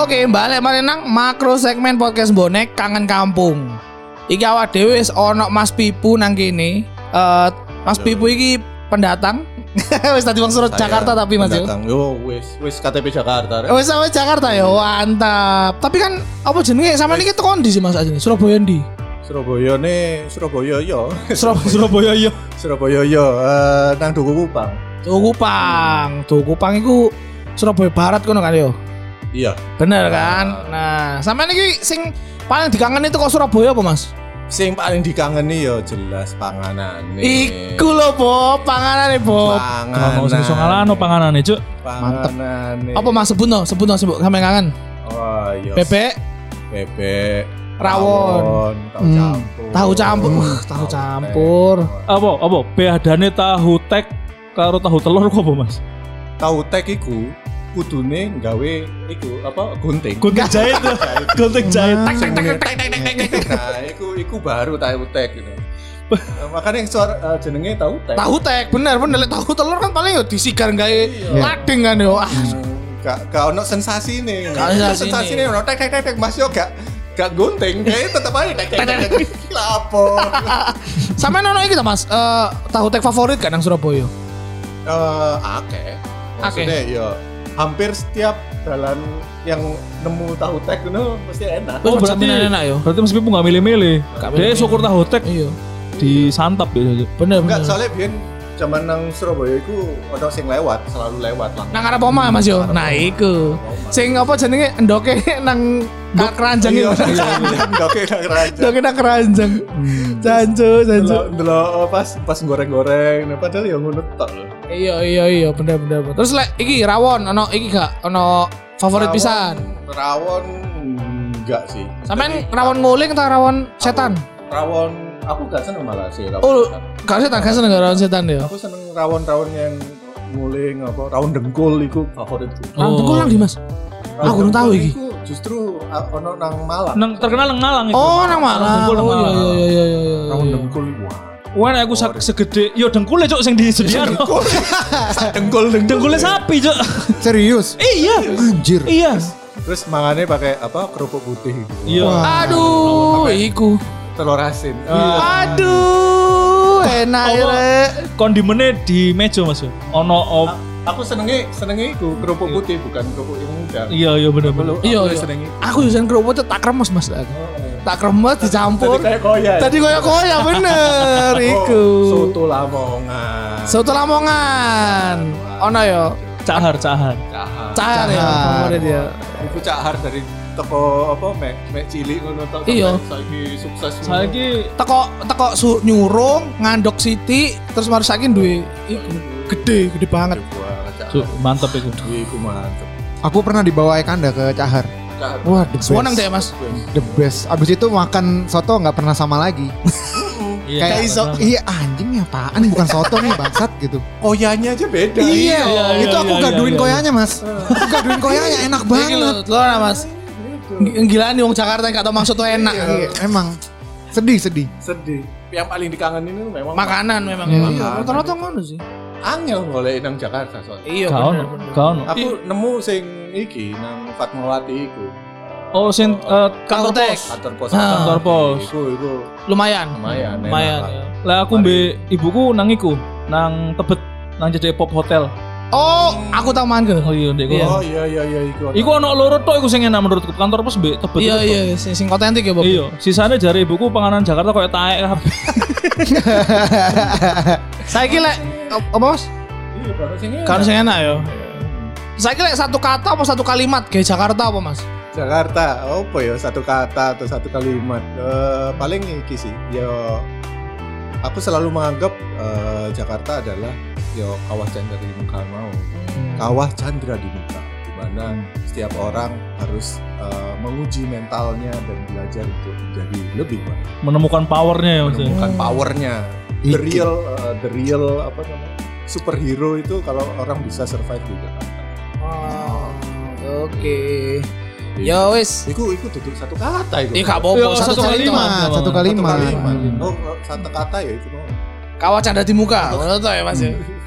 Oke, balik mana nang makro segmen podcast bonek kangen kampung. Iki awak dhewe wis ono Mas Pipu nang kene. Eh Mas Pipu iki pendatang. wis tadi wong Saya Jakarta tapi Mas yo. pendatang. Yo wis wis KTP Jakarta. Wis sampe Jakarta ya, mantap. Tapi kan apa jenenge sama ini kita kondi sih Mas aja Surabaya ndi? Surabaya nih Surabaya yo. Surabaya Surabaya yo. Surabaya yo eh, nang Duku Kupang. Tugu Kupang. Tugu Kupang iku Surabaya Barat kono kan yo. Iya. Bener kan? Nah, sampe iki sing paling dikangen itu kok Surabaya apa Mas? Sing paling dikangeni yo jelas panganan Iku lho, Bob, panganane, Bob. Panganan. Kalau sing iso ngalahno panganane, Cuk. Panganan. Apa Mas sebutno? Sebutno sebut sampe kangen. Oh iya. Bebek, Bebek. Rawon. Tahu Hmm. campur. tahu campur. Wah, tahu campur. Apa? Apa? Beadane tahu tek karo tahu telur kok apa, Mas? Tahu tek iku kudune gawe iku apa gunting. Gunting jahit tuh. Gunting jahit. Hmm. Sing muni tek tek tek tek tek. Nah, iku iku baru tahu tek gitu. Nah, makanya yang suara eh, jenenge tahu tek. Tahu tek, bener bener Lek tahu telur kan paling yo disigar gawe lading kan yo. Ah, Gak gak ono sensasi nih. Gak sensasi sensasi nih. ono tek tek tek tek Mas yo gak gak gunting. Kayak tetep aja tek tek tek. tek. Lapo. Sampe nono iki ta, Mas? Eh, tahu tek favorit kan nang Surabaya? Eh akeh. Maksudnya yo hampir setiap jalan yang nemu tahu tek itu pasti enak. Oh, berarti berarti- enak yo. Berarti Mas Pipu gak milih-milih. Dia syukur tahu tek Iya. disantap ya. Bener Enggak, soalnya biyen zaman nang Surabaya iku ono sing lewat, selalu lewat langsung. Nang arep oma Mas yo. Nah, iku. Sing apa jenenge endoke nang ka- keranjang Iya, iku. Oke, nang raja. Endoke nang keranjang. Jancu, jancu. Delok pas pas goreng-goreng, padahal ya ngono tok lho. Iya iya iya bener bener. bener. Terus lek iki rawon ono iki gak ono favorit Rawon- pisan. Rawon enggak sih. Sampean rawon nguling atau rawon setan? Rawon aku gak seneng malah sih rawon. Oh, setan. gak setan, gak seneng gak rawon setan ya. Aku seneng rawon-rawon yang nguling apa rawon dengkul iku favoritku. Rawon Oh. dengkul nang di Mas. Aku belum tahu iki. Justru ono nang Malang. Nang terkenal nang Malang itu. Oh, nang Malang. Dengkul nang Oh iya Malang. iya iya iya iya. rawon iya. dengkul wah. Wah, aku sak- segede yo dengkule cuk sing disediakan. dengkul dengkul. Dengkule sapi cuk. Serius? Iya. Anjir. Iya. Terus mangannya pakai apa kerupuk putih gitu. Iya. Aduh, iku. Telur asin. Aduh, enak ya. Kondimennya di meja Mas. yo. Ono op. Aku senengnya senengnya itu kerupuk putih bukan kerupuk yang muda. Iya, iya bener. Aku Iya iya. seneng itu. Aku yusen kerupuk tak kremes Mas. Tak kremes dicampur. Jadi kayak koya. ya? Tadi koyak koyak bener iku. Oh, soto Lamongan. Soto Lamongan. Ono ya. Cahar, cahar. Cahar. Cahar ya ya. Iku cahar dari toko apa mek mek cilik ngono tok. Iya. Saiki sukses. Saiki Teko teko su, nyurung ngandok Siti terus mari saiki duwe iku gede gede banget. Cuk, mantep itu. Iku mantep. Aku pernah dibawa Ekanda ke Cahar. Wah, the best. Seneng deh Mas. The best. Abis itu makan soto nggak pernah sama lagi. Iya, Kayak iso. iya anjing nih apaan bukan soto nih bangsat gitu. Koyanya aja beda. Iya, iya, itu iya, aku iya, gaduin iya, iya. koyanya mas. Aku gaduin koyanya enak Iki banget. lho lah Mas. Gila nih wong Jakarta yang gak tau maksud tuh enak. Iya, emang sedih sedih. Sedih. Yang paling dikangenin itu memang Makanan memang. Iya. Iya, rata-rata ngono sih. angel golek nang Jakarta soalnya. Iya, Kau bener, bener. Aku nemu sing iki nang Fatmawati iku. Oh, sen eh, kantor pos. Kantor pos. Ah. Kantor pos. Iku iku Lumayan. lumayan. Lumayan lah. ya. Lah aku mbek ibuku nang iku, nang Tebet, nang jadi pop hotel. Oh, aku tau main ke. Oh iya, ndek Iya. Oh iya iya iya iku. Iku ono loro tok iku sing enak menurutku. Kantor pos mbek Tebet. Iya iya, sing sing otentik ya, Bob. Iya, sisanya jari ibuku panganan Jakarta kayak taek kabeh. Saiki lek apa Mas? Iya, baru sing enak. Kan sing enak ya. Saiki lek satu kata apa satu kalimat? Kayak Jakarta apa Mas? Jakarta, apa ya satu kata atau satu kalimat? Eh, paling iki sih, yo aku selalu menganggap eh, Jakarta adalah yo kawah candra di muka mau, kawah candra di muka, di mana setiap orang harus eh, menguji mentalnya dan belajar untuk menjadi lebih baik, Menemukan powernya ya maksudnya. menemukan powernya, the real, eh, the real apa namanya superhero itu kalau orang bisa survive di Jakarta. Oh, oke. Ya wis. Iku iku duduk satu kata itu. Iya gak Iya, apa-apa, satu satu kalimat. kalimat. Satu Satu kalimat. kalimat. Oh, satu kata ya itu mau. Kawah canda di muka. Ngono to ya Mas ya.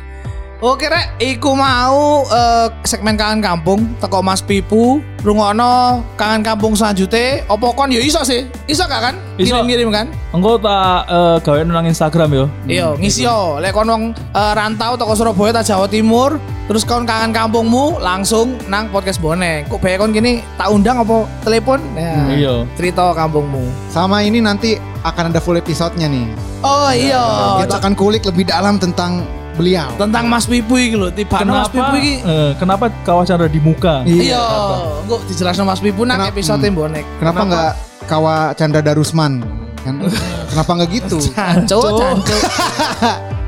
Oke rek, iku mau eh, segmen kangen kampung teko Mas Pipu, rungokno kangen kampung selanjutnya. Opo kon yo iso sih, iso gak kan? Iso. Kirim-kirim kan? Engko tak eh, gawe nang Instagram yo. Iya, ngisi yo. Lek kon wong eh, rantau toko Surabaya ta Jawa Timur, terus kon kangen kampungmu langsung nang podcast bonek. Kok bae kon gini tak undang apa telepon? Ya, Iya. Cerita kampungmu. Sama ini nanti akan ada full episode-nya nih. Oh iya, Kita akan kulik lebih dalam tentang beliau. tentang Mas Pipu iki lho. Tiba Mas Kenapa? Pipu iki. eh, kenapa kawasan ada di muka? Iya, kok dijelasno Mas Pipu nang episode hmm. bonek. Kenapa nggak Kawa Chandra Darusman? Kan? Kenapa nggak gitu? Canco, canco.